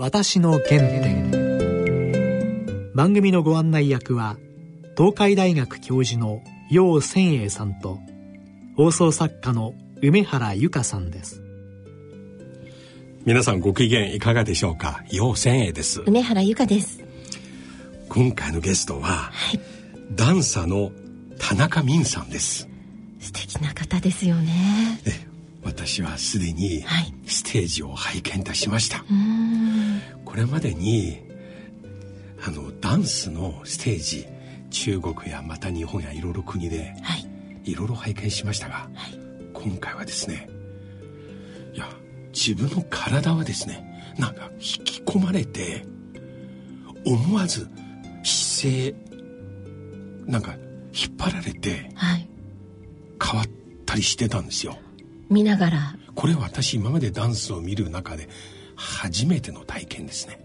私の原点。番組のご案内役は東海大学教授の楊千栄さんと放送作家の梅原由香さんです。皆さんご機嫌いかがでしょうか？楊千栄です。梅原由香です。今回のゲストは、はい、ダンサーの田中美さんです。素敵な方ですよね私はすでにステージを拝見いたしました、はい、これまでにあのダンスのステージ中国やまた日本やいろいろ国で、い。ろいろ拝見しましたが、はい、今回はですねいや自分の体はですねなんか引き込まれて思わず姿勢なんか引っ張られて、変わったりしてたんですよ見ながら。これ私今までダンスを見る中で初めての体験ですね。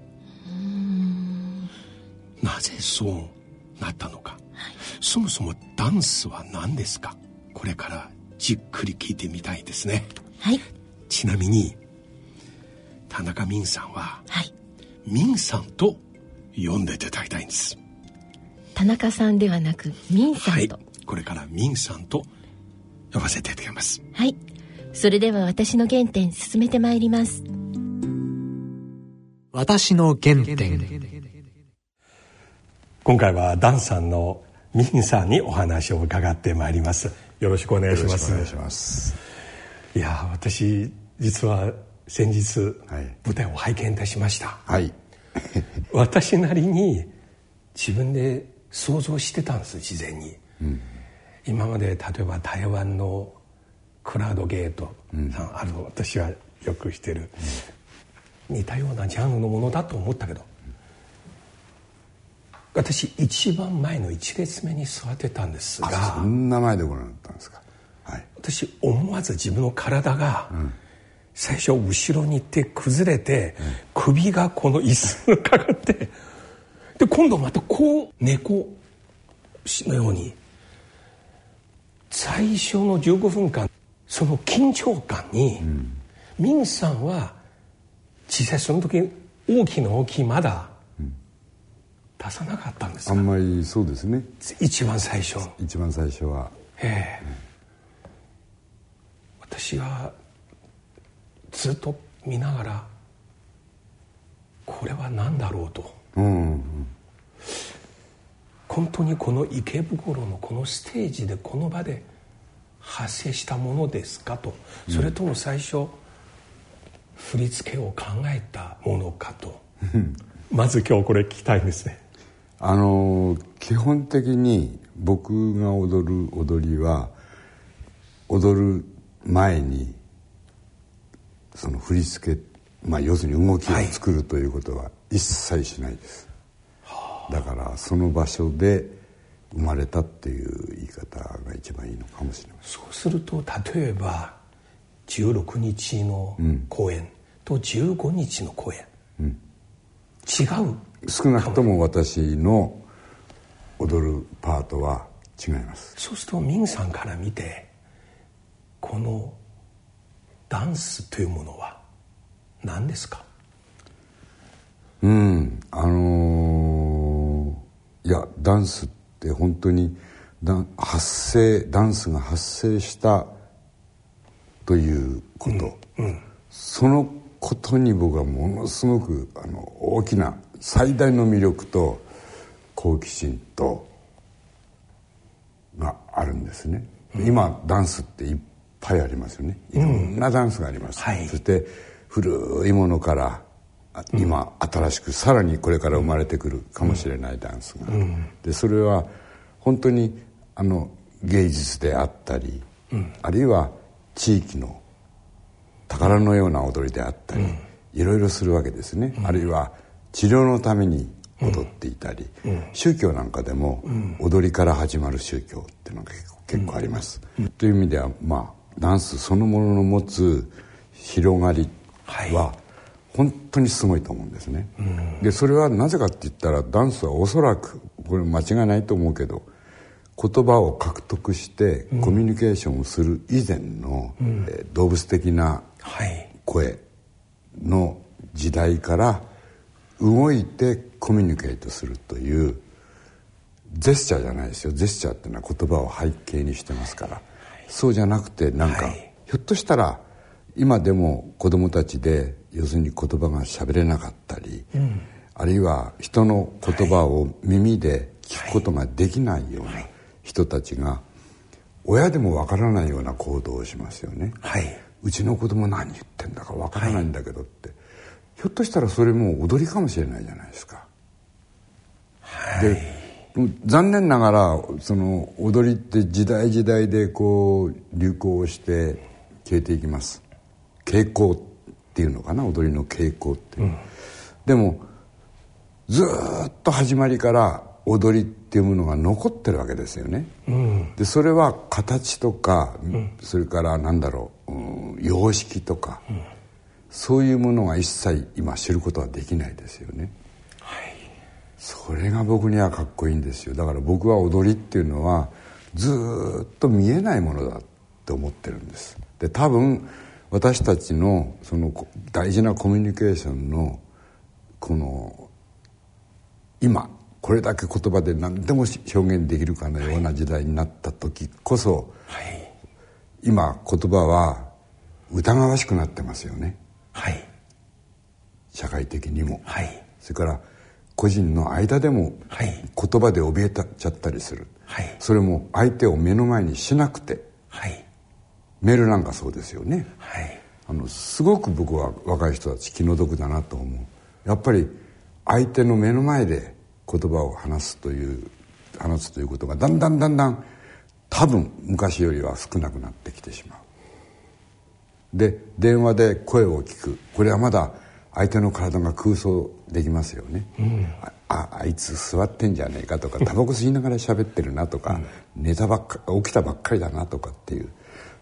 なぜそうなったのか、はい、そもそもダンスは何ですか？これからじっくり聞いてみたいですね。はい。ちなみに田中泯さんは、はい、泯さんと呼んでいただきたいんです。田中さんではなく泯さんと、はい、これから泯さんと呼ばせていただきます。はいそれでは私の原点進めてまいります。私の原点。今回はダンさんのミンさんにお話を伺ってまいります。よろしくお願いします。お願いします。いや私実は先日、はい、舞台を拝見いたしました。はい。私なりに自分で想像してたんです事前に、うん、今まで例えば台湾のクラウドゲート。さん、うん、ある私はよくしてる、うん、似たようなジャンルのものだと思ったけど、私一番前の1列目に座ってたんですが。そんな前でご覧になったんですか、はい、私思わず自分の体が、最初後ろに行って崩れて、首がこの椅子にかかって。で今度またこう猫のように。最初の15分間その緊張感に、うん、ミンさんは実際その時大きな大きいまだ出さなかったんです。あんまりそうですね。一番最初。一番最初は。ええ、うん、私がずっと見ながらこれは何だろうと、うんうん、本当にこの池袋のこのステージでこの場で発生したものですかと。それとも最初、振り付けを考えたものかと。まず今日これ聞きたいんですね。あの基本的に僕が踊る踊りは踊る前にその振り付け、まあ、要するに動きを作るということは一切しないです、はい、だからその場所で生まれたっていう言い方が一番いいのかもしれません。そうすると例えば16日の公演と15日の公演、うん、違う。少なくとも私の踊るパートは違います。そうするとミンさんから見てこのダンスというものは何ですか？うん。あのー、いやダンスってって本当に発生ダンスが発生したということ、うんうん、そのことに僕はものすごくあの大きな最大の魅力と好奇心とがあるんですね、うん、今ダンスっていっぱいありますよね。いろんなダンスがあります、はい、そして古いものから今新しくさらにこれから生まれてくるかもしれないダンスが、でそれは本当にあの芸術であったり、あるいは地域の宝のような踊りであったり、いろいろするわけですね、あるいは治療のために踊っていたり、宗教なんかでも踊りから始まる宗教っていうのが結構結構あります、という意味ではまあダンスそのものの持つ広がりは、本当にすごいと思うんですね、うん、でそれはなぜかって言ったらダンスはおそらくこれ間違いないと思うけど言葉を獲得してコミュニケーションをする以前の、うん、えー、動物的な声の時代から動いてコミュニケートするというジェスチャーじゃないですよ。ジェスチャーっていうのは言葉を背景にしてますから、はい、そうじゃなくてなんか、はい、ひょっとしたら今でも子供たちで要するに言葉が喋れなかったり、うん、あるいは人の言葉を耳で聞くことができないような人たちが親でもわからないような行動をしますよね、はい、うちの子供何言ってんだかわからないんだけどって、はい、ひょっとしたらそれも踊りかもしれないじゃないですか。はい、で残念ながらその踊りって時代時代でこう流行して消えていきます。傾向っていうのかな踊りの傾向って。いう、うん、でもずっと始まりから踊りっていうものが残ってるわけですよね、うん、でそれは形とか、うん、それからなんだろう、うん、様式とか、そういうものが一切今知ることはできないですよね、はい、それが僕にはかっこいいんですよ。だから僕は踊りっていうのはずっと見えないものだって思ってるんです。で多分私たちのその大事なコミュニケーションのこの今これだけ言葉で何でも表現できるかのような時代になった時こそ、はい、今言葉は疑わしくなってますよね、はい、社会的にも、はい、それから個人の間でも言葉で怯えたちゃったりする、はい、それも相手を目の前にしなくて、はい、メールなんかそうですよね、はい、あのすごく僕は若い人たち気の毒だなと思う。やっぱり相手の目の前で言葉を話すという話すということがだんだんだんだん多分昔よりは少なくなってきてしまう。で電話で声を聞く。これはまだ相手の体が空想できますよね、うん、ああいつ座ってんじゃねえかとかタバコ吸いながら喋ってるなとか、うん、寝たばっか起きたばっかりだなとかっていう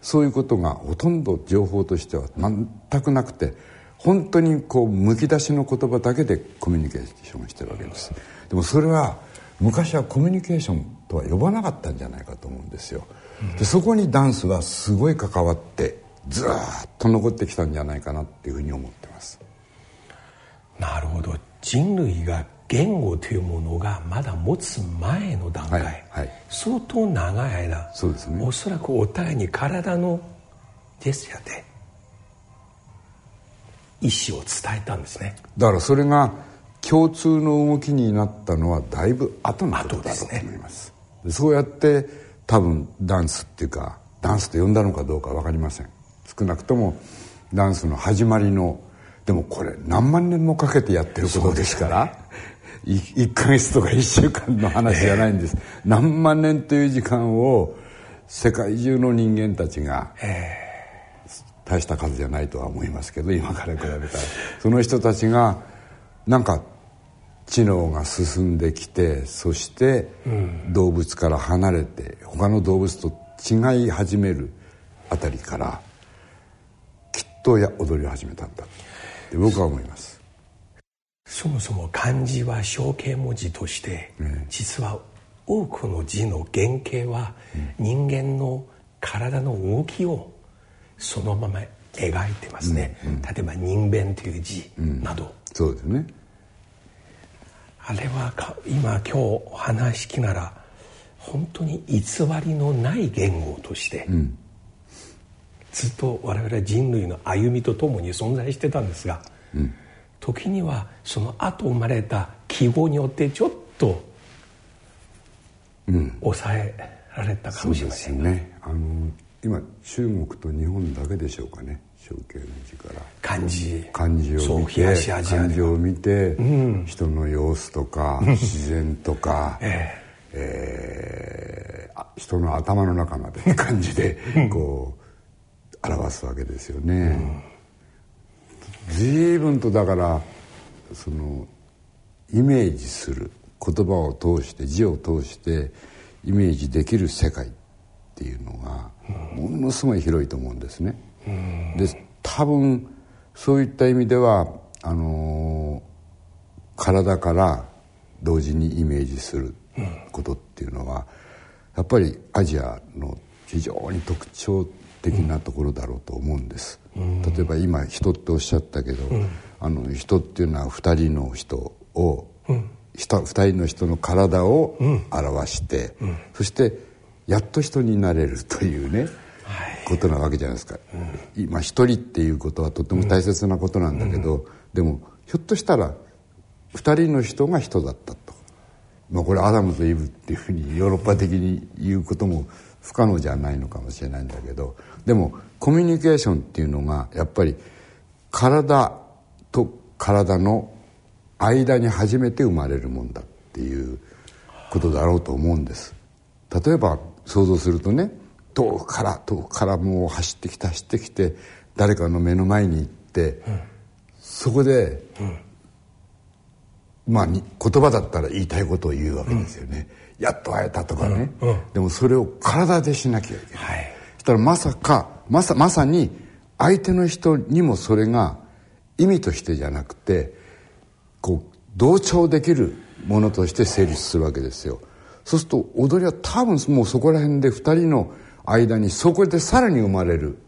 そういうことがほとんど情報としては全くなくて本当にこうむき出しの言葉だけでコミュニケーションしてるわけです。でもそれは昔はコミュニケーションとは呼ばなかったんじゃないかと思うんですよ。でそこにダンスはすごい関わってずっと残ってきたんじゃないかなっていうふうに思ってます。なるほど。人類が言語というものがまだ持つ前の段階、はいはい、相当長い間そうです、ね、おそらくお互いに体のジェスチャーで意思を伝えたんですね。だからそれが共通の動きになったのはだいぶ後のことだと思います、ね、そうやって多分ダンスっていうかダンスと呼んだのかどうか分かりません。少なくともダンスの始まりのでもこれ何万年もかけてやってることですから、1ヶ月とか1週間の話じゃないんです、何万年という時間を世界中の人間たちが大した数じゃないとは思いますけど今から比べたら。その人たちがなんか知能が進んできてそして動物から離れて他の動物と違い始めるあたりからきっとや踊りを始めたんだって僕は思いますそもそも漢字は象形文字として、実は多くの字の原型は人間の体の動きをそのまま描いてますね、うんうん、例えば「人弁」という字など、うん、そうですね。あれは今今日話聞きなら本当に偽りのない言語として、うん、ずっと我々人類の歩みとともに存在してたんですが、うん時にはその後生まれた記号によってちょっと抑えられたかもしれませんね。あの今中国と日本だけでしょうかね。象形の字から。漢字。漢字を見て漢字を見て、うん、人の様子とか 自然とか、ええ。えー、人の頭の中まで漢字でこう表すわけですよね。うん随分とだからそのイメージする言葉を通して字を通してイメージできる世界っていうのがものすごい広いと思うんですね。で多分そういった意味ではあの体から同時にイメージすることっていうのはやっぱりアジアの非常に特徴的なところだろうと思うんです、例えば今人っておっしゃったけど、あの人っていうのは2人の人を、うん、2人の人の体を表して、そしてやっと人になれるというね、ことなわけじゃないですか、うん、今一人っていうことはとても大切なことなんだけど、うん、でもひょっとしたら二人の人が人だったと、まあ、これアダムとイブっていうふうにヨーロッパ的に言うことも不可能じゃないのかもしれないんだけどでもコミュニケーションっていうのがやっぱり体と体の間に初めて生まれるもんだっていうことだろうと思うんです。例えば想像するとね遠くから遠くからもう走ってきて走ってきて誰かの目の前に行って、うん、そこで、うん、まあ言葉だったら言いたいことを言うわけですよね、うん、やっと会えたとかね、でもそれを体でしなきゃいけない、はい、そしたらまさかまさまさに相手の人にもそれが意味としてじゃなくてこう同調できるものとして成立するわけですよ。そうすると踊りは多分もうそこら辺で2人の間にそこでさらに生まれる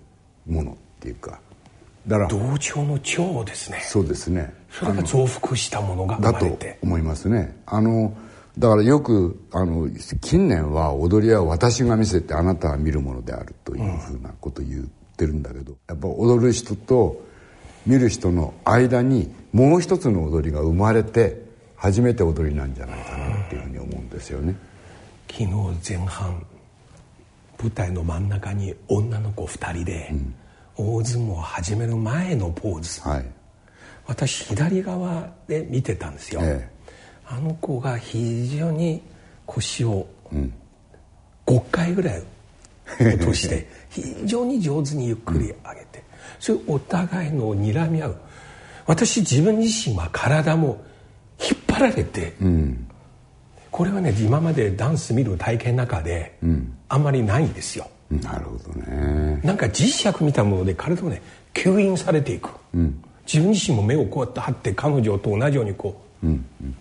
ものっていうか。だから同調の調ですね。そうですね。それが増幅したものがだと思いますね。あのだからよくあの近年は踊りは私が見せてあなたは見るものであるというふうなことを言ってるんだけど、やっぱ踊る人と見る人の間にもう一つの踊りが生まれて初めて踊りなんじゃないかなっていうふうに思うんですよね。昨日前半舞台の真ん中に女の子2人で、大相撲を始める前のポーズ、はい、私左側で見てたんですよ、ええ、あの子が非常に腰を5回ぐらい落として 非常に上手にゆっくり上げて、それお互いの睨み合う。私自分自身は体も引っ張られて、うん、これはね今までダンス見る体験の中で、あん。まりないんですよ、なるほどね。なんか磁石みたいなもので体がね吸引されていく、うん、自分自身も目をこうやって張って彼女と同じようにこう、うんうん、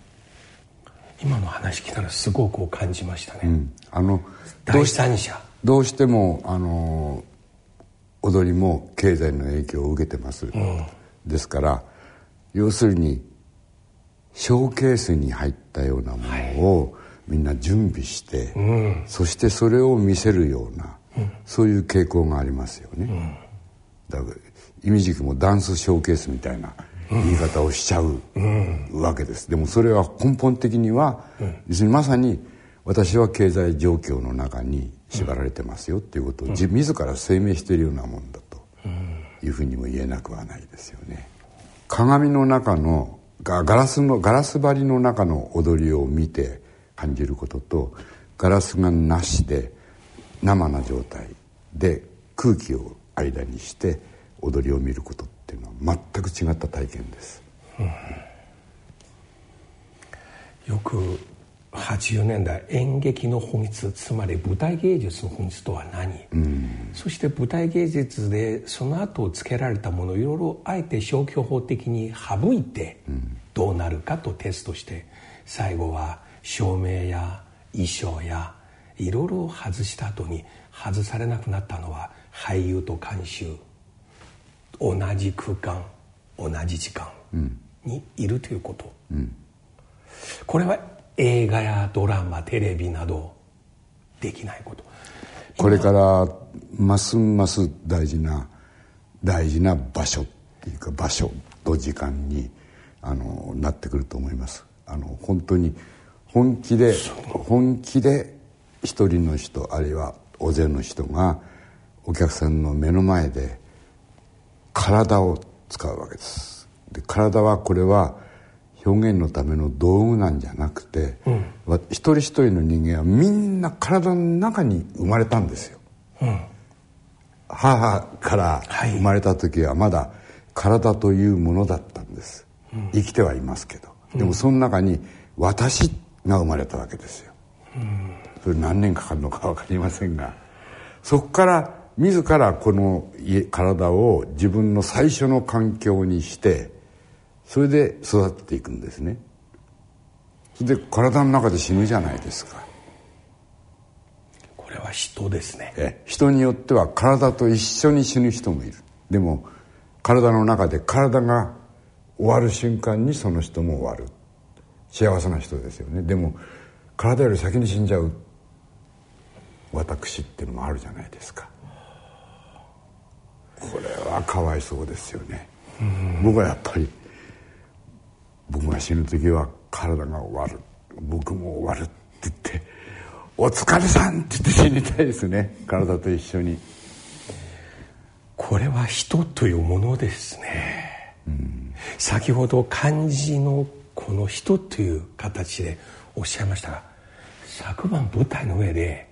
今の話聞いたらすごく感じましたね、うん、あの第三者。どうしてもあの踊りも経済の影響を受けてます、うん、ですから要するにショーケースに入ったようなものをみんな準備して、はい、そしてそれを見せるような、うん、そういう傾向がありますよね、うん、だからイミジクもダンスショーケースみたいな言い方をしちゃうわけです、でもそれは根本的には、要するにまさに私は経済状況の中に縛られてますよっていうことを自自ら声明しているようなもんだというふうにも言えなくはないですよね。鏡の中のガラスのガラス張りの中の踊りを見て感じることとガラスがなしで生な状態で空気を間にして踊りを見ることっていうのは全く違った体験です、うん、よく80年代演劇の本質つまり舞台芸術の本質とは何、うん、そして舞台芸術でその後つけられたものをいろいろあえて消去法的に省いてどうなるかとテストして最後は照明や衣装やいろいろ外した後に外されなくなったのは俳優と監修同じ空間同じ時間にいるということ、うん、これは映画やドラマテレビなどできないこと。これからますます大事な大事な場所っていうか場所と時間にあのなってくると思います。あの本当に本気で本気で一人の人あるいは大勢の人がお客さんの目の前で体を使うわけです。で体はこれは表現のための道具なんじゃなくて、うん、一人一人の人間はみんな体の中に生まれたんですよ、うん、母から生まれた時はまだ体というものだったんです、うん、生きてはいますけど。でもその中に私が生まれたわけですよ、それ何年かかるのか分かりませんがそこから自らこの体を自分の最初の環境にしてそれで育っていくんですね。それで体の中で死ぬじゃないですか。これは人ですね。え人によっては体と一緒に死ぬ人もいる。でも体の中で体が終わる瞬間にその人も終わる。幸せな人ですよね。でも体より先に死んじゃう私っていうのもあるじゃないですかこれはかわいそうですよね。僕はやっぱり僕が死ぬ時は体が終わる。僕も終わるって言って「お疲れさん」って言って死にたいですね。体と一緒に。これは人というものですね、うん、先ほど漢字のこの人という形でおっしゃいましたが昨晩舞台の上で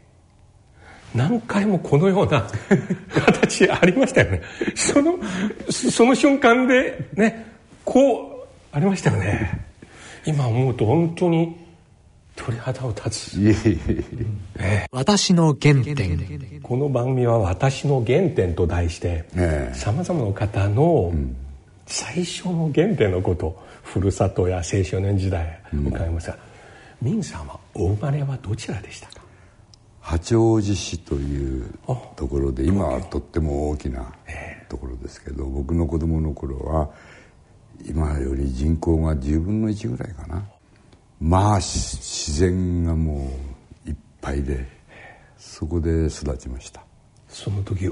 何回もこのような 形ありましたよね。そのその瞬間でねこうありましたよね。今思うと本当に鳥肌を立つ。私の原点。この番組は「私の原点」と題してさまざまな方の最初の原点のことふるさとや青少年時代伺いますが、うん、ミンさんはお生まれはどちらでしたか？八王子市というところで今はとっても大きなところですけど僕の子供の頃は今より人口が10分の1ぐらいかな。まあ自然がもういっぱいでそこで育ちました。その時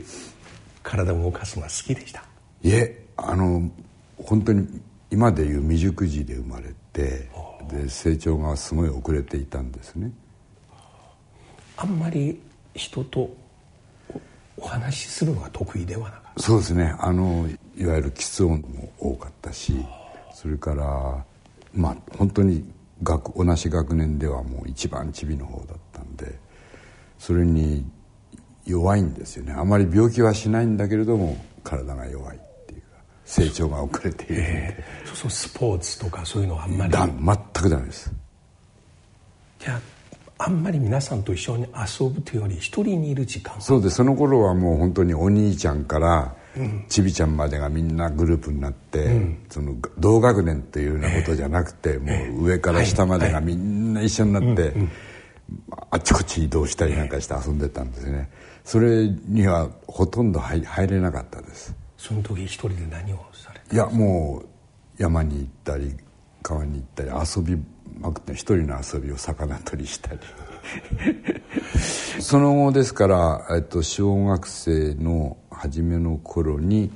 体を動かすのは好きでした？いえあの本当に今でいう未熟児で生まれてで成長がすごい遅れていたんですねあんまり人とお話しするのが得意ではなかった。そうですね。あのいわゆる喫音も多かったしそれからまあ本当に学同じ学年ではもう一番チビの方だったんでそれに弱いんですよね。あまり病気はしないんだけれども体が弱いっていうか成長が遅れているんで、えー、そうそうスポーツとかそういうのはあんまり。だ全くダメです。じゃああんまり皆さんと一緒に遊ぶというより一人にいる時間。そうです。その頃はもう本当にお兄ちゃんからちびちゃんまでがみんなグループになって、うん、その同学年っていうようなことじゃなくて、えー、もう上から下までがみんな一緒になって、あっちこっち移動したりなんかして遊んでたんですね。それにはほとんど入入れなかったです。その時一人で何をされいやもう山に行ったり川に行ったり遊びまくって一人の遊びを魚取りしたり。その後ですから、えっと、小学生の初めの頃に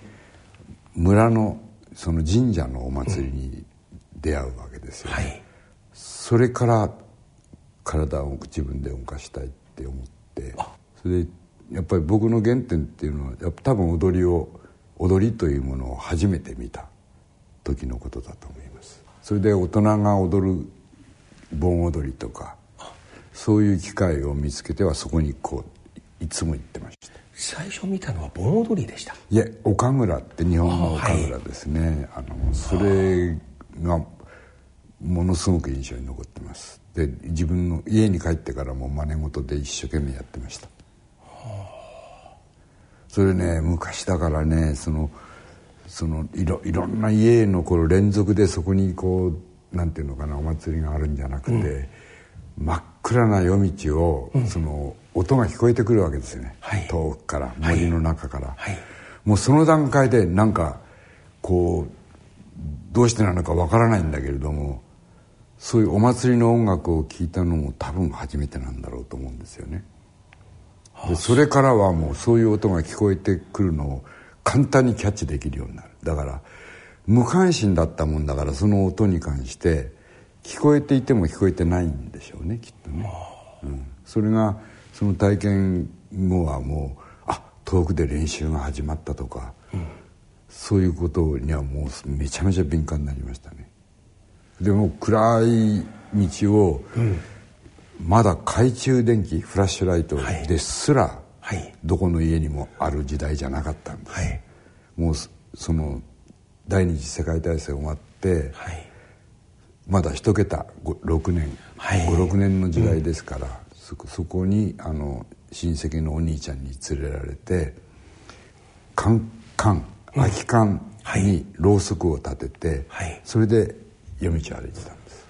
村のその神社のお祭りに出会うわけですよ、ね、はい、それから体を自分で動かしたいって思って。それでやっぱり僕の原点っていうのはやっぱ多分踊りを踊りというものを初めて見た時のことだと思いますそれで大人が踊る盆踊りとかそういう機会を見つけてはそこにこういつも行ってました。最初見たのは盆踊りでした。いえ岡村って日本の岡村ですね。あ、はい、あのそれがものすごく印象に残ってます。で自分の家に帰ってからも真似事で一生懸命やってました。それね昔だからねそのそのいろいろんな家のこの連続でそこにこうなんていうのかなお祭りがあるんじゃなくて、うん。真っ暗な夜道を、うん、その音が聞こえてくるわけですよね、はい、遠くから森の中から、はい、もうその段階でなんかこうどうしてなのかわからないんだけれどもそういうお祭りの音楽を聴いたのも多分初めてなんだろうと思うんですよね。でそれからはもうそういう音が聞こえてくるのを簡単にキャッチできるようになる。だから無関心だったもんだからその音に関して聞こえていても聞こえてないんでしょうねきっとね、うん、それがその体験後はもうあ遠くで練習が始まったとか、うん、そういうことにはもうめちゃめちゃ敏感になりましたね。でも暗い道を、うん、まだ懐中電気フラッシュライトですら、はい、どこの家にもある時代じゃなかった。んです、はい、もうその第二次世界大戦終わって、はい。まだ一桁6年、はい、56年の時代ですから、うん、そそこにあの親戚のお兄ちゃんに連れられてカンカン空き缶にろうそくを立てて、はい、それで夜道を歩いてたんです。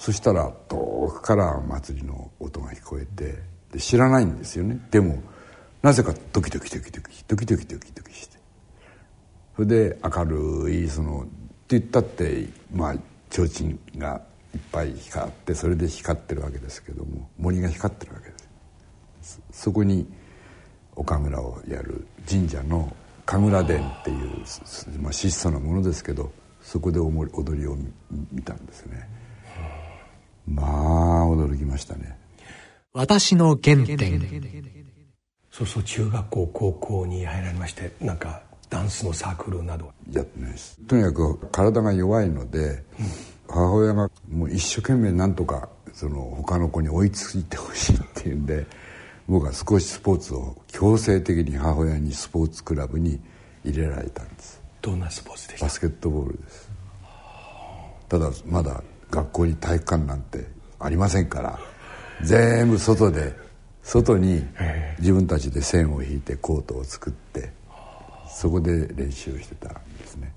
そしたら遠くから祭りの音が聞こえてって知らないんですよね。でもなぜかドキドキドキドキドキドキドキドキして。それで明るいそのって言ったってまあ提灯がいっぱい光ってそれで光ってるわけですけども森が光ってるわけですそこに岡村をやる神社の神楽殿っていう、まあ、質素なものですけどそこで踊りを見たんですね。まあ驚きましたね。私の原点。そうそう中学校高校に入られましてなんかダンスのサークルなど。やってないですとにかく体が弱いので、うん、母親がもう一生懸命なんとかその他の子に追いついてほしいっていうんで僕は少しスポーツを強制的に母親にスポーツクラブに入れられたんです。どんなスポーツでした？バスケットボールです。ただまだ学校に体育館なんてありませんから全部外で外に自分たちで線を引いてコートを作ってそこで練習してたんですね。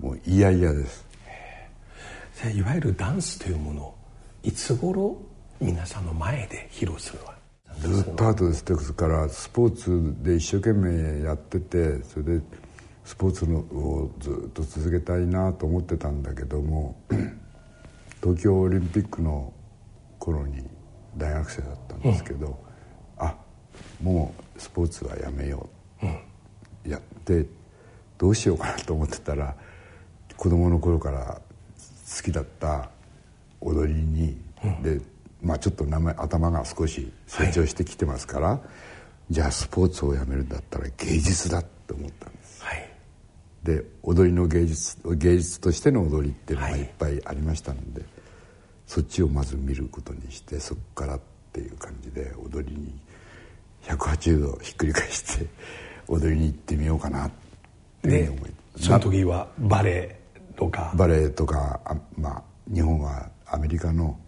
もう嫌々です。いわゆるダンスというものいつ頃皆さんの前で披露するのはずっと後です。ですからスポーツで一生懸命やっててそれでスポーツのをずっと続けたいなと思ってたんだけども 東京オリンピックの頃に大学生だったんですけど、うん、あもうスポーツはやめよう、うん、やってどうしようかなと思ってたら子供の頃から好きだった踊りに、うん、でまあちょっと名前頭が少し成長してきてますから、はい、じゃあスポーツをやめるんだったら芸術だと思ったんです、はい、で踊りの芸術芸術としての踊りっていうのがい。っぱいありましたので、はい、そっちをまず見ることにしてそこからっていう感じで踊りに180度ひっくり返して踊りに行ってみようかなっていう思いその時はバレエとか？バレエとかまあ日本はアメリカの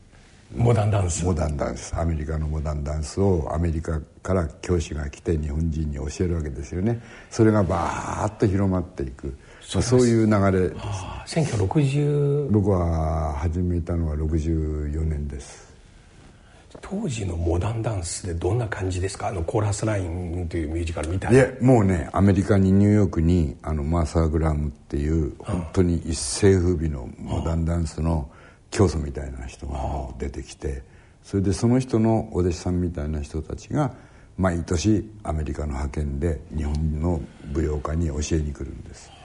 モダンダンス。モダンダンス。アメリカのモダンダンスをアメリカから教師が来て日本人に教えるわけですよね。それがバーッと広まっていくそう,、そういう流れです、ね、1960僕は始めたのは64年です。当時のモダンダンスでどんな感じですか？あのコーラスラインというミュージカルみたいないやもうねアメリカにニューヨークにあのマーサー・グラムっていう本当に一世風靡のモダンダンスの教祖みたいな人が出てきてそれでその人のお弟子さんみたいな人たちが毎年アメリカの派遣で日本の舞踊家に教えに来るんです。で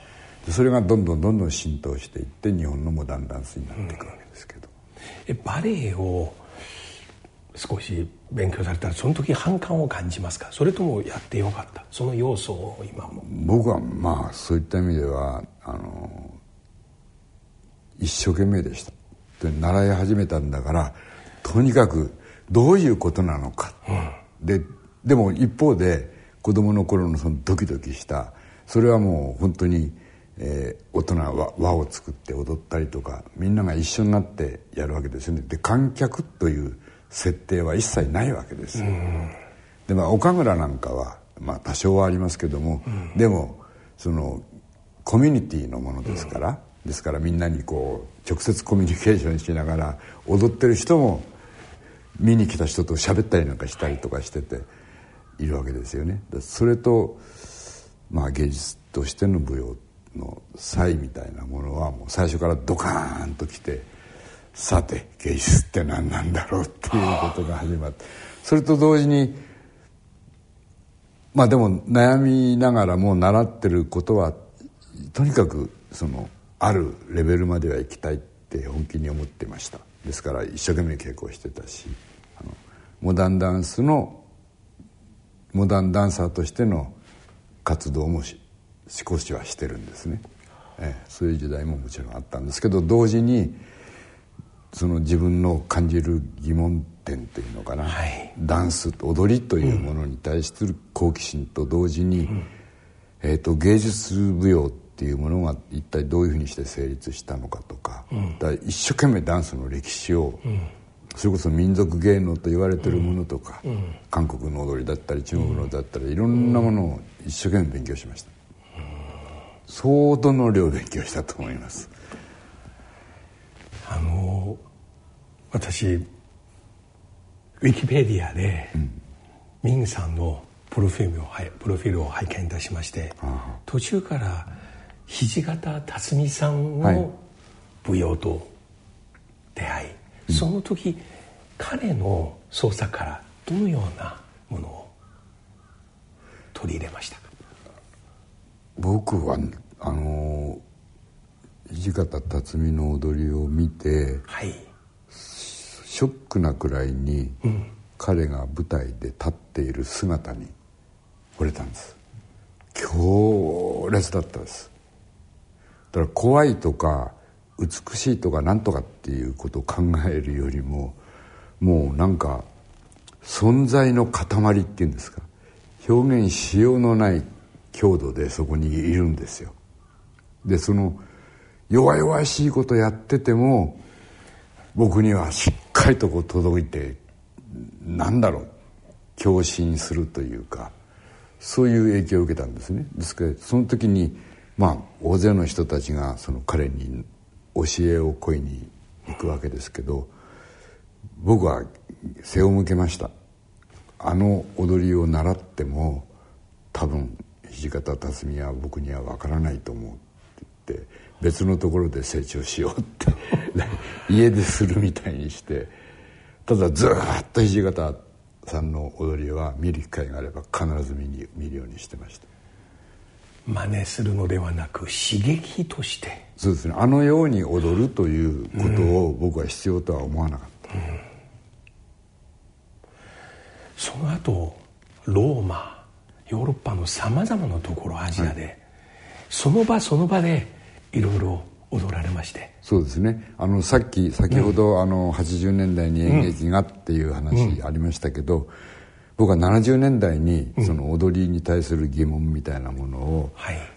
それがどんどんどんどん浸透していって日本のモダンダンスになっていくわけですけど、うん、えバレエを少し勉強されたらその時反感を感じますか？それともやってよかった？その要素を今も。僕はまあそういった意味ではあの一生懸命でした。で習い始めたんだからとにかくどういうことなのか、うん、ででも一方で子供の頃のそのドキドキしたそれはもう本当に、えー、大人は輪を作って踊ったりとかみんなが一緒になってやるわけですよねで観客という設定は一切ないわけです、うん、でまあ岡村なんかは、まあ、多少はありますけども、うん、でもそのコミュニティのものですから、ですからみんなにこう直接コミュニケーションしながら踊ってる人も見に来た人と喋ったりなんかしたりとかしてているわけですよね。それと、まあ、芸術としての舞踊っての才みたいなものはもう最初からドカーンときてさて芸術って何なんだろうっていうことが始まってそれと同時にまあでも悩みながらも習ってることはとにかくそのあるレベルまでは行きたいって本気に思ってました。ですから一生懸命稽古してたしあのモダンダンスのモダンダンサーとしての活動もし少しはしてるんですね、ええ、そういう時代ももちろんあったんですけど同時にその自分の感じる疑問点というのかな、はい、ダンス踊りというものに対する好奇心と同時に、うん、えーと、と芸術舞踊っていうものが一体どういうふうにして成立したのかとかうん、だ一生懸命ダンスの歴史を、うん、それこそ民族芸能と言われてるものとか、うん、韓国の踊りだったり中国のだったり、いろんなものを一生懸命勉強しました、相当の量勉強したと思います。あの私ウィキペディアで、ミンさんのプロフィールをプロフィールを拝見いたしまして途中から土方辰巳さんの舞踊と出会い、はい、その時、彼の創作からどのようなものを取り入れましたか？僕はあの土方辰巳の踊りを見て、はい、ショックなくらいに、うん、彼が舞台で立っている姿に惚れたんです。強烈だったです。だから怖いとか美しいとか何とかっていうことを考えるよりももうなんか存在の塊っていうんですか。表現しようのない強度でそこにいるんですよ。でその弱々しいことやってても僕にはしっかりとこう届いてなんだろう共振するというかそういう影響を受けたんですね。ですからその時にまあ大勢の人たちがその彼に教えを請いに行くわけですけど僕は背を向けました。あの踊りを習っても多分土方辰巳は僕には分からないと思うって言って別のところで成長しようって 家でするみたいにしてただずっと土方さんの踊りは見る機会があれば必ず見に見るようにしてました。真似するのではなく刺激として。そうですね。あのように踊るということを僕は必要とは思わなかった、うん、その後ローマヨーロッパのさまざまなところアジアで、はい、その場その場でいろいろ踊られまして。そうですね。あのさっき先ほど、うん、あの80年代に演劇がっていう話ありましたけど、うん、僕は70年代にその踊りに対する疑問みたいなものを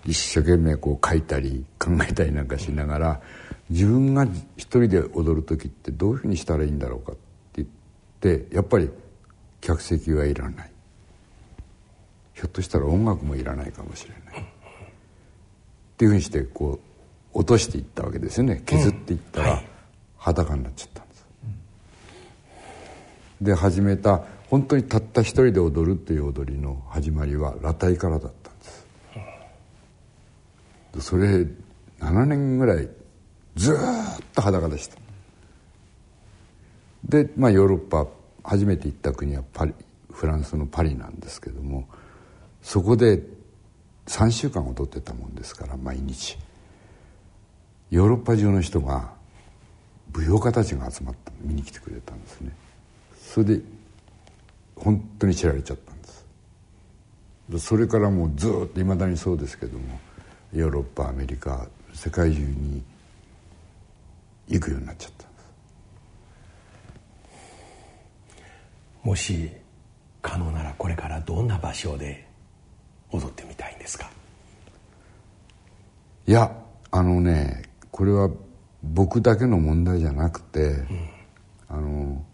一生懸命こう書いたり考えたりなんかしながら自分が一人で踊る時ってどういうふうにしたらいいんだろうかって言ってやっぱり客席はいらないひょっとしたら音楽もいらないかもしれない。っていうふうにしてこう落としていったわけですよね。削っていったら裸になっちゃったんです、で始めた本当にたった一人で踊るっていう踊りの始まりは裸体からだったんです。それ7年ぐらいずっと裸でした。でまあヨーロッパ初めて行った国はパリフランスのパリなんですけどもそこで3週間踊ってたもんですから毎日。ヨーロッパ中の人が舞踊家たちが集まった見に来てくれたんですね。それで本当に知られちゃったんです。それからもうずっといまだにそうですけどもヨーロッパアメリカ世界中に行くようになっちゃったんです。もし可能ならこれからどんな場所で踊ってみたいんですか？いやあのねこれは僕だけの問題じゃなくて、うん、あの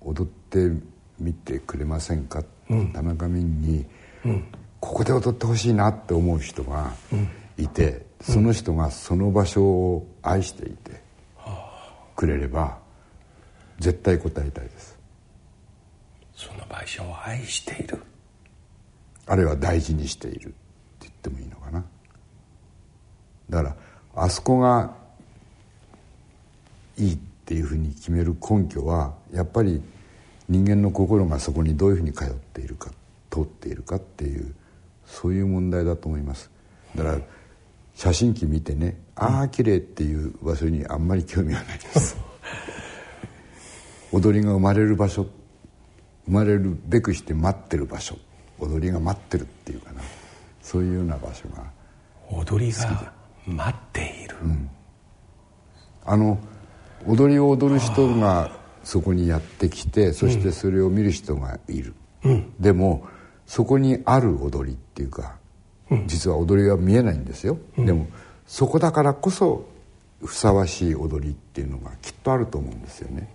踊ってみてくれませんか、うん、田中民に、うん、ここで踊ってほしいなって思う人がいて、その人がその場所を愛していてくれれば絶対答えたいです。その場所を愛しているあるいは大事にしているって言ってもいいのかな。だからあそこがいいっていうふうに決める根拠はやっぱり人間の心がそこにどういうふうに通っているか通っているかっていうそういう問題だと思います。だから写真機見てねああ綺麗っていう場所にあんまり興味はないです。踊りが生まれる場所生まれるべくして待ってる場所踊りが待ってるっていうかな。そういうような場所が踊りが待っている、うん、あの踊りを踊る人がそこにやってきてそしてそれを見る人がいる、うん、でもそこにある踊りっていうか、うん、実は踊りは見えないんですよ、うん、でもそこだからこそふさわしい踊りっていうのがきっとあると思うんですよね。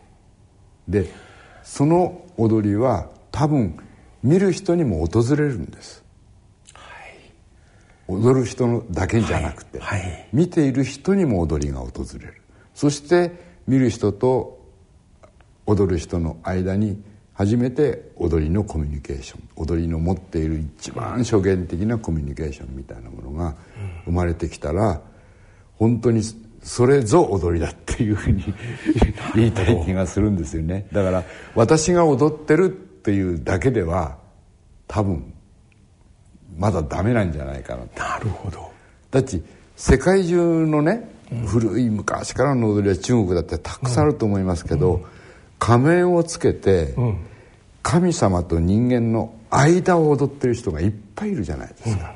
でその踊りは多分見る人にも訪れるんです、はい、踊る人だけじゃなくて、はい。はい、見ている人にも踊りが訪れる。そして見る人と踊る人の間に初めて踊りのコミュニケーション踊りの持っている一番初言的なコミュニケーションみたいなものが生まれてきたら本当にそれぞ踊りだっていうふうに 言いたい気がするんですよね。だから私が踊ってるっていうだけでは多分まだダメなんじゃないかななるほど。だって世界中のね、うん、古い昔からの踊りは中国だってたくさんあると思いますけど、うん、仮面をつけて、うん、神様と人間の間を踊ってる人がいっぱいいるじゃないですか、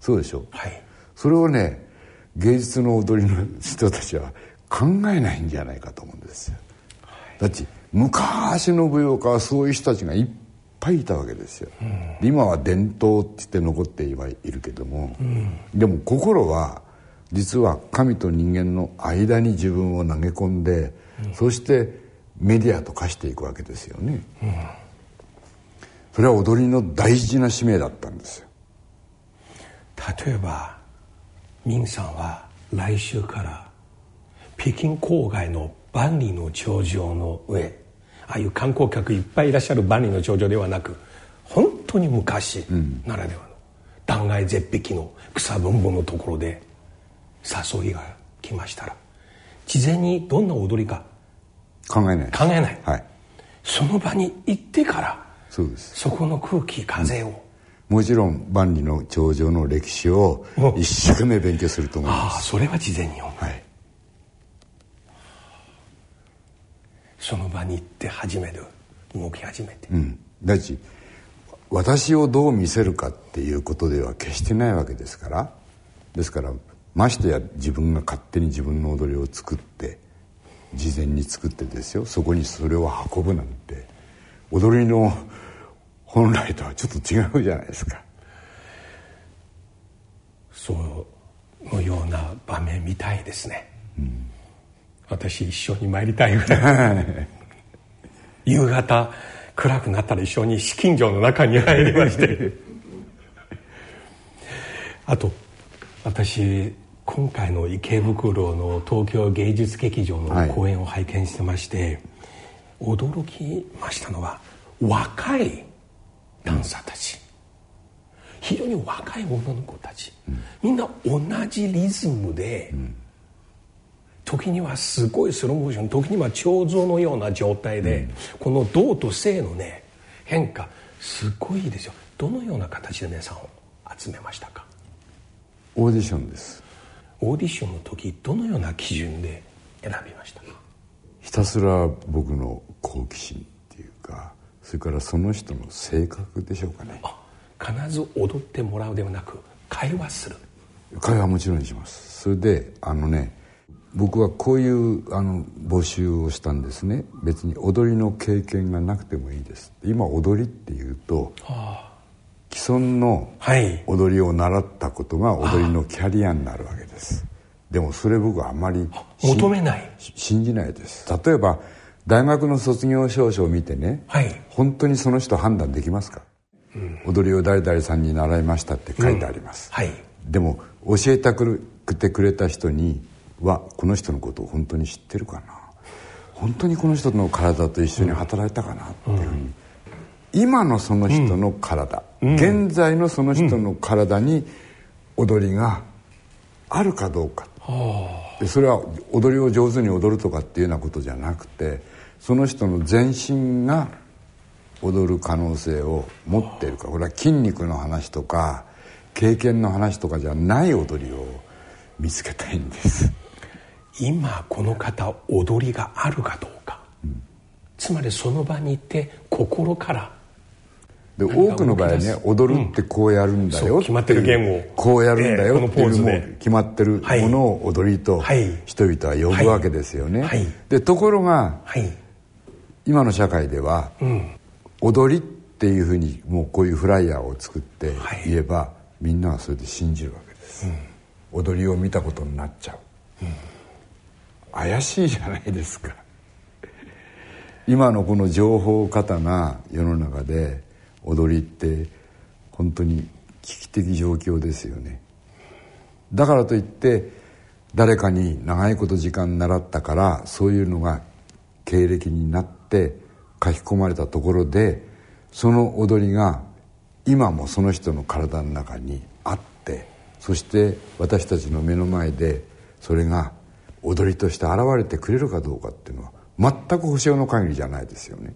そうでしょ、はい、それをね芸術の踊りの人たちは考えないんじゃないかと思うんですよ、だって昔の舞踊家はそういう人たちがいっぱいいたわけですよ、うん、今は伝統って言って残ってはいるけども、うん、でも心は実は神と人間の間に自分を投げ込んで、うん、そしてメディアと化していくわけですよね、それは踊りの大事な使命だったんですよ。例えば明さんは来週から北京郊外の万里の長城の上ああいう観光客いっぱいいらっしゃる万里の長城ではなく本当に昔ならではの断崖絶壁の草ぼんぼんのところで誘いが来ましたら事前にどんな踊りか考えない考えない、はい、その場に行ってからそうです。そこの空気風を、うん。もちろん万里の長城の歴史を一生懸命勉強すると思います。ああそれは事前にはい。その場に行って初めて動き始めて。うん。だし私をどう見せるかっていうことでは決してないわけですから。ですからましてや自分が勝手に自分の踊りを作って事前に作ってですよそこにそれを運ぶなんて踊りの本来とはちょっと違うじゃないですかそうのような場面みたいですね、うん、私一緒に参りたいぐらい。夕方暗くなったら一緒に資金城の中に入りまして。あと私今回の池袋の東京芸術劇場の公演を拝見してまして、はい、驚きましたのは若いダンサーたち。非常に若い女の子たち、みんな同じリズムで、時にはすごいスローモーション時には彫像のような状態で、この動と静のね変化すごいですよ。どのような形で皆さんを集めましたか？オーディションです。オーディションの時どのような基準で選びましたか？ひたすら僕の好奇心っていうかそれからその人の性格でしょうかね。必ず踊ってもらうではなく会話する。会話もちろんします。それであのね僕はこういうあの募集をしたんですね。別に踊りの経験がなくてもいいです。今踊りっていうと、はあ、既存の踊りを習ったことが踊りのキャリアになるわけです、でもそれ僕はあまり求めない。信じないです。例えば大学の卒業証書を見てね、はい、本当にその人判断できますか、うん、踊りを誰々さんに習いましたって書いてあります、うん。はい、でも教えたくてくれた人にはこの人のことを本当に知ってるかな？本当にこの人の体と一緒に働いたかなっていう。ふうに、うん、今のその人の体、現在のその人の体に踊りがあるかどうか、でそれは踊りを上手に踊るとかっていうようなことじゃなくてその人の全身が踊る可能性を持っているか。これは筋肉の話とか経験の話とかじゃない踊りを見つけたいんです今この方踊りがあるかどうか、うん、つまりその場にいて心から。で多くの場合ね踊るってこうやるんだよ、うん、決まってる言語。こうやるんだよっていうもう決まってるものを踊りと人々は呼ぶわけですよね、はい。はい、でところが、はい。今の社会では、うん、踊りっていうふうにもうこういうフライヤーを作って言えば、はい、みんなはそれで信じるわけです、うん、踊りを見たことになっちゃう、うん、怪しいじゃないですか。今のこの情報過多な世の中で踊りって本当に危機的状況ですよね。だからといって誰かに長いこと時間習ったからそういうのが経歴になって書き込まれたところでその踊りが今もその人の体の中にあってそして私たちの目の前でそれが踊りとして現れてくれるかどうかっていうのは全く保証の限りじゃないですよね。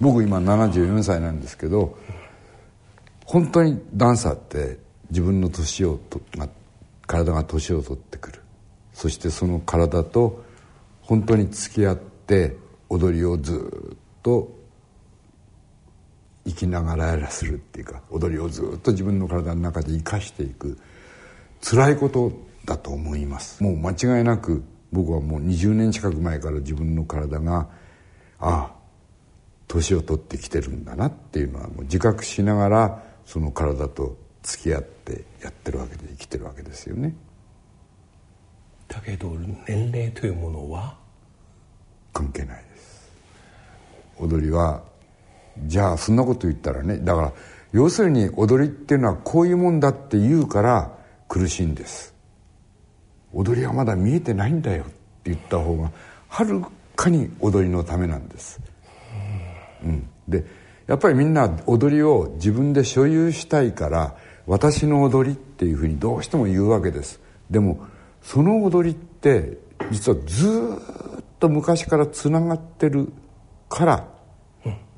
僕今74歳なんですけど本当にダンサーって自分の年をと体が年を取ってくる。そしてその体と本当に付き合って踊りをずっと生きながらやらするっていうか踊りをずっと自分の体の中で生かしていく。辛いことだと思います。もう間違いなく僕はもう20年近く前から自分の体がああ年を取ってきてるんだなっていうのはもう自覚しながらその体と付き合ってやってるわけで生きてるわけですよね。だけど年齢というものは？関係ないです。踊りはじゃあそんなこと言ったらねだから要するに踊りっていうのはこういうもんだって言うから苦しいんです踊りはまだ見えてないんだよって言った方がはるかに踊りのためなんです、うん、でやっぱりみんな踊りを自分で所有したいから私の踊りっていうふうにどうしても言うわけです。でもその踊りって実はずっと昔からつながってるから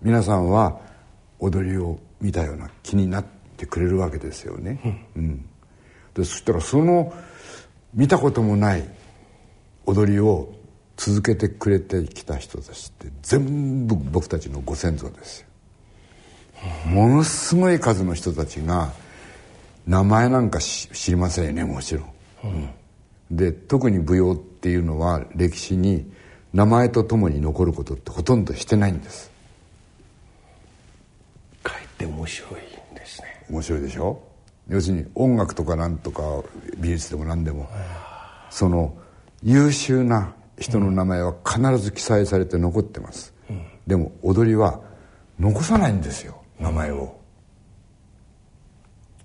皆さんは踊りを見たような気になってくれるわけですよね。うん、でそしたらその見たこともない踊りを続けてくれてきた人たちって全部僕たちのご先祖ですよ。ものすごい数の人たちが名前なんか知りませんよねもちろん。うん、で特に舞踊っていうのは歴史に名前とともに残ることってほとんどしてないんです。って面白いですね面白いでしょ？要するに音楽とかなんとか美術でも何でもその優秀な人の名前は必ず記載されて残ってます、うん、でも踊りは残さないんですよ名前を、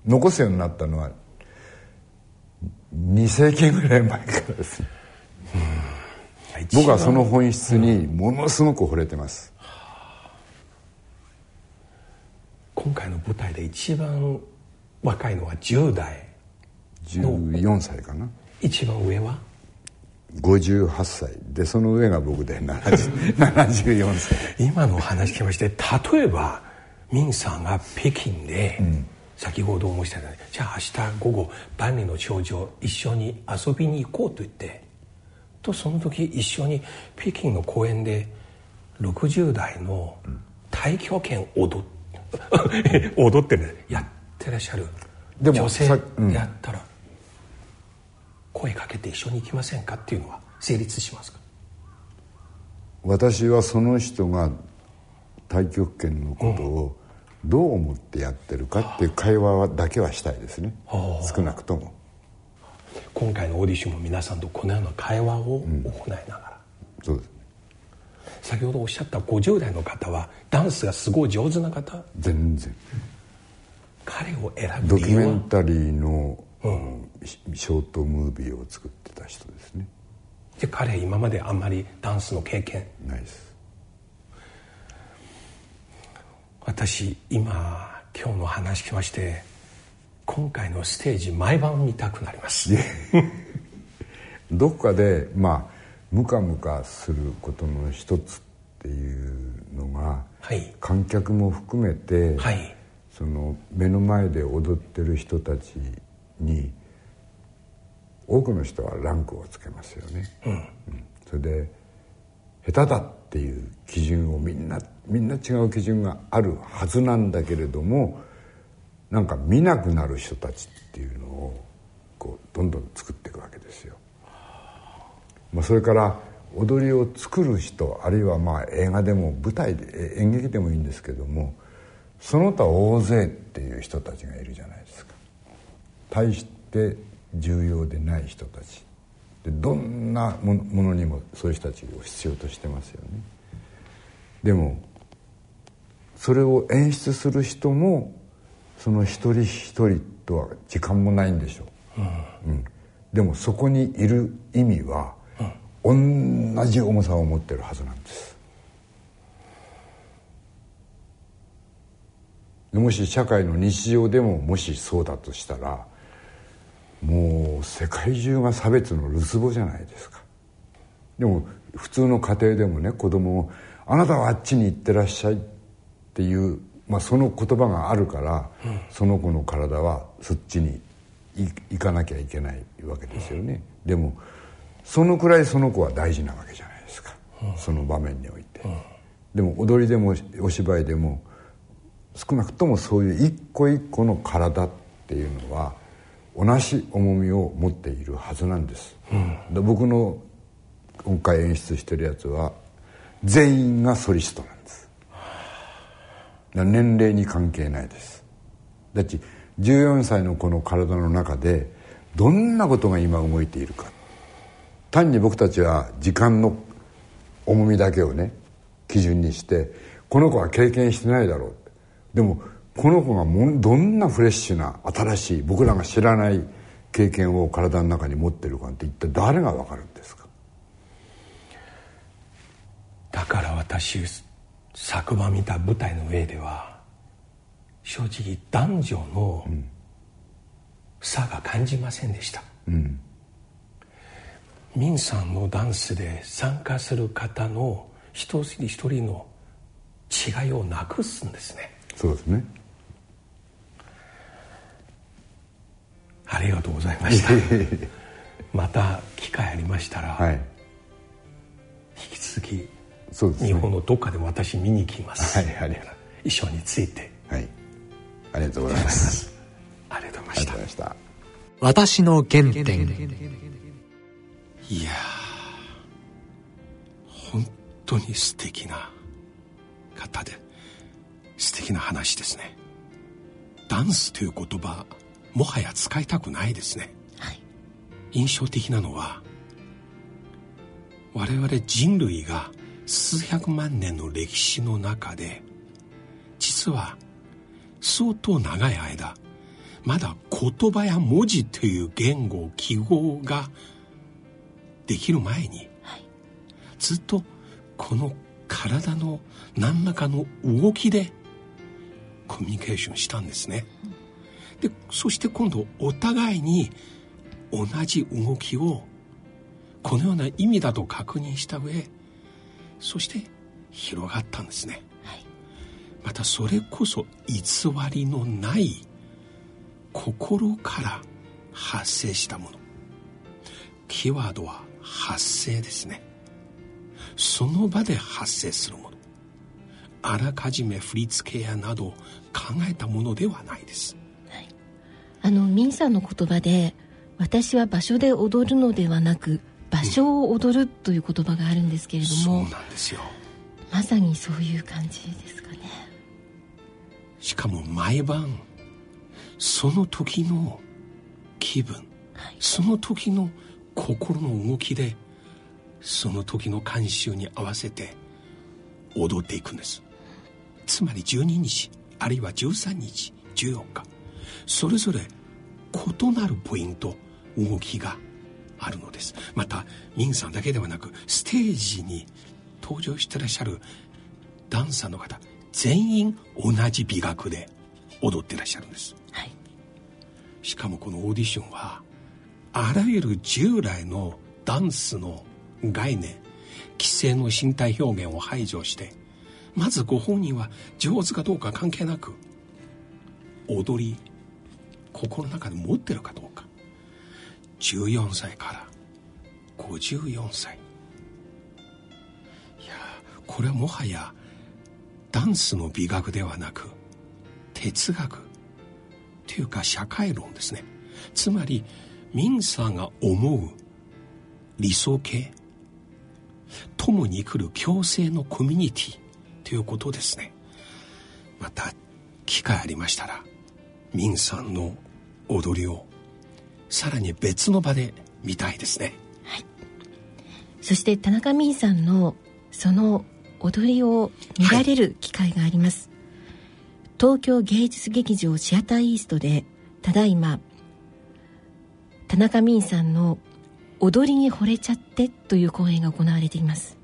うん、残すようになったのは2世紀ぐらい前からです、うん、僕はその本質にものすごく惚れてます、今回の舞台で一番若いのは10代。14歳かな。一番上は？58歳。でその上が僕で74歳。今のお話聞きまして例えばミンさんが北京で、うん、先ほど申したようにじゃあ明日午後万里の長城一緒に遊びに行こうと言ってとその時一緒に北京の公園で60代の太極拳踊って 踊ってねやってらっしゃる女性やったら声かけて一緒に行きませんかっていうのは成立しますか？私はその人が太極拳のことをどう思ってやってるかっていう会話だけはしたいですね。少なくとも。今回のオーディションも皆さんとこのような会話を行いながら、うん、そうです。先ほどおっしゃった50代の方はダンスがすごい上手な方？全然彼を選ぶドキュメンタリーの、うん、ショートムービーを作ってた人ですね。で彼今まであんまりダンスの経験？ないです。私今今日の話聞きまして今回のステージ毎晩見たくなります。どこかでまあムカムカすることの一つっていうのが、はい、観客も含めて、はい、その目の前で踊ってる人たちに多くの人はランクをつけますよね。うん、うん、それで下手だっていう基準をみんなみんな違う基準があるはずなんだけれどもなんか見なくなる人たちっていうのをこうどんどん作っていくわけですよ。まあ、それから踊りを作る人あるいはまあ映画でも舞台で演劇でもいいんですけどもその他大勢っていう人たちがいるじゃないですか。大して重要でない人たち。でどんなものにもそういう人たちを必要としてますよね。でもそれを演出する人もその一人一人とは時間もないんでしょう、うん、うん、でもそこにいる意味は同じ重さを持ってるはずなんですもし社会の日常でももしそうだとしたらもう世界中が差別のるつぼじゃないですか。でも普通の家庭でもね子供を「あなたはあっちに行ってらっしゃい」っていう、まあ、その言葉があるから、うん、その子の体はそっちに行かなきゃいけないわけですよね、うん、でもそのくらいその子は大事なわけじゃないですか、うん、その場面において、でも踊りでもお芝居でも少なくともそういう一個一個の体っていうのは同じ重みを持っているはずなんです、で僕の今回演出してるやつは全員がソリストなんです。年齢に関係ないです。だって14歳の子の体の中でどんなことが今動いているか。単に僕たちは時間の重みだけをね基準にしてこの子は経験してないだろうでもこの子がもどんなフレッシュな新しい僕らが知らない経験を体の中に持ってるかって一体誰が分かるんですか？だから私昨晩見た舞台の上では正直男女の差が感じませんでした、うん、ミンさんのダンスで参加する方の一人一人の違いをなくすんですねそうですね。ありがとうございました。また機会ありましたら、はい、引き続きそうです、ね、日本のどっかで私見に来ます、はい、ありがとう。一緒について。はい。ありがとうございます。ありがとうございました。私の原点。いや本当に素敵な方で素敵な話ですね。ダンスという言葉もはや使いたくないですね、はい、印象的なのは我々人類が数百万年の歴史の中で実は相当長い間まだ言葉や文字という言語記号ができる前に、はい、ずっとこの体の何らかの動きでコミュニケーションしたんですね。でそして今度お互いに同じ動きをこのような意味だと確認した上そして広がったんですね、はい、またそれこそ偽りのない心から発生したもの。キーワードは発生ですね。その場で発生するもの。あらかじめ振り付けやなど考えたものではないです、はい、あのミンさんの言葉で私は場所で踊るのではなく場所を踊るという言葉があるんですけれども、うん、そうなんですよ。まさにそういう感じですかね。しかも毎晩その時の気分、はい、その時の心の動きでその時の慣習に合わせて踊っていくんです。つまり12日あるいは13日14日。それぞれ異なるポイント動きがあるのです。またミンさんだけではなくステージに登場してらっしゃるダンサーの方全員同じ美学で踊ってらっしゃるんです、はい、しかもこのオーディションはあらゆる従来のダンスの概念規制の身体表現を排除してまずご本人は上手かどうか関係なく踊り心の中で持ってるかどうか。14歳から54歳。いやこれはもはやダンスの美学ではなく哲学というか社会論ですね。つまりミンサーが思う理想形。共に来る共生のコミュニティ。ということですね。また機会ありましたらミンさんの踊りをさらに別の場で見たいですね、はい、そして田中泯さんのその踊りを見られる機会があります、はい、東京芸術劇場シアターイーストでただいま田中泯さんの「踊りに惚れちゃって」という公演が行われています。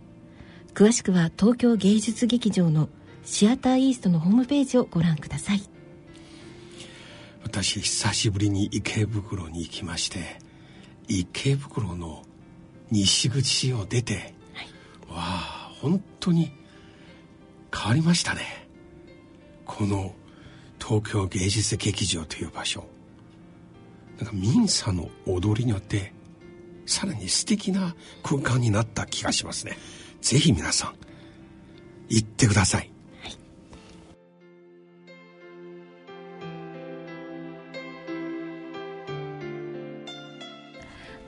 詳しくは東京芸術劇場のシアターイーストのホームページをご覧ください。私久しぶりに池袋に行きまして池袋の西口を出て、はい、わあ本当に変わりましたね。この東京芸術劇場という場所。なんか民サの踊りによってさらに素敵な空間になった気がしますねぜひ皆さん行ってください。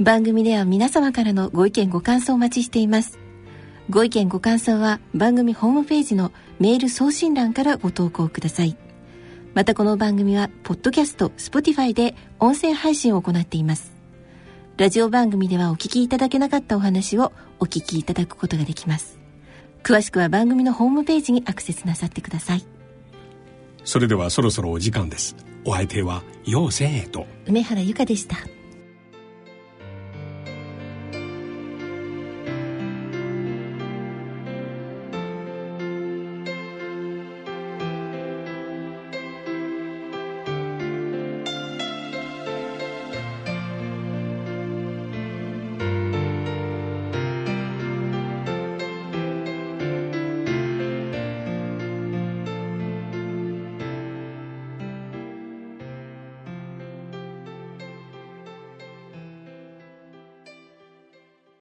番組では皆様からのご意見ご感想をお待ちしています。ご意見ご感想は番組ホームページのメール送信欄からご投稿ください。またこの番組はポッドキャスト Spotify で音声配信を行っています。ラジオ番組ではお聞きいただけなかったお話をお聞きいただくことができます。詳しくは番組のホームページにアクセスなさってください。それではそろそろお時間です。お相手は陽千恵と。梅原由香でした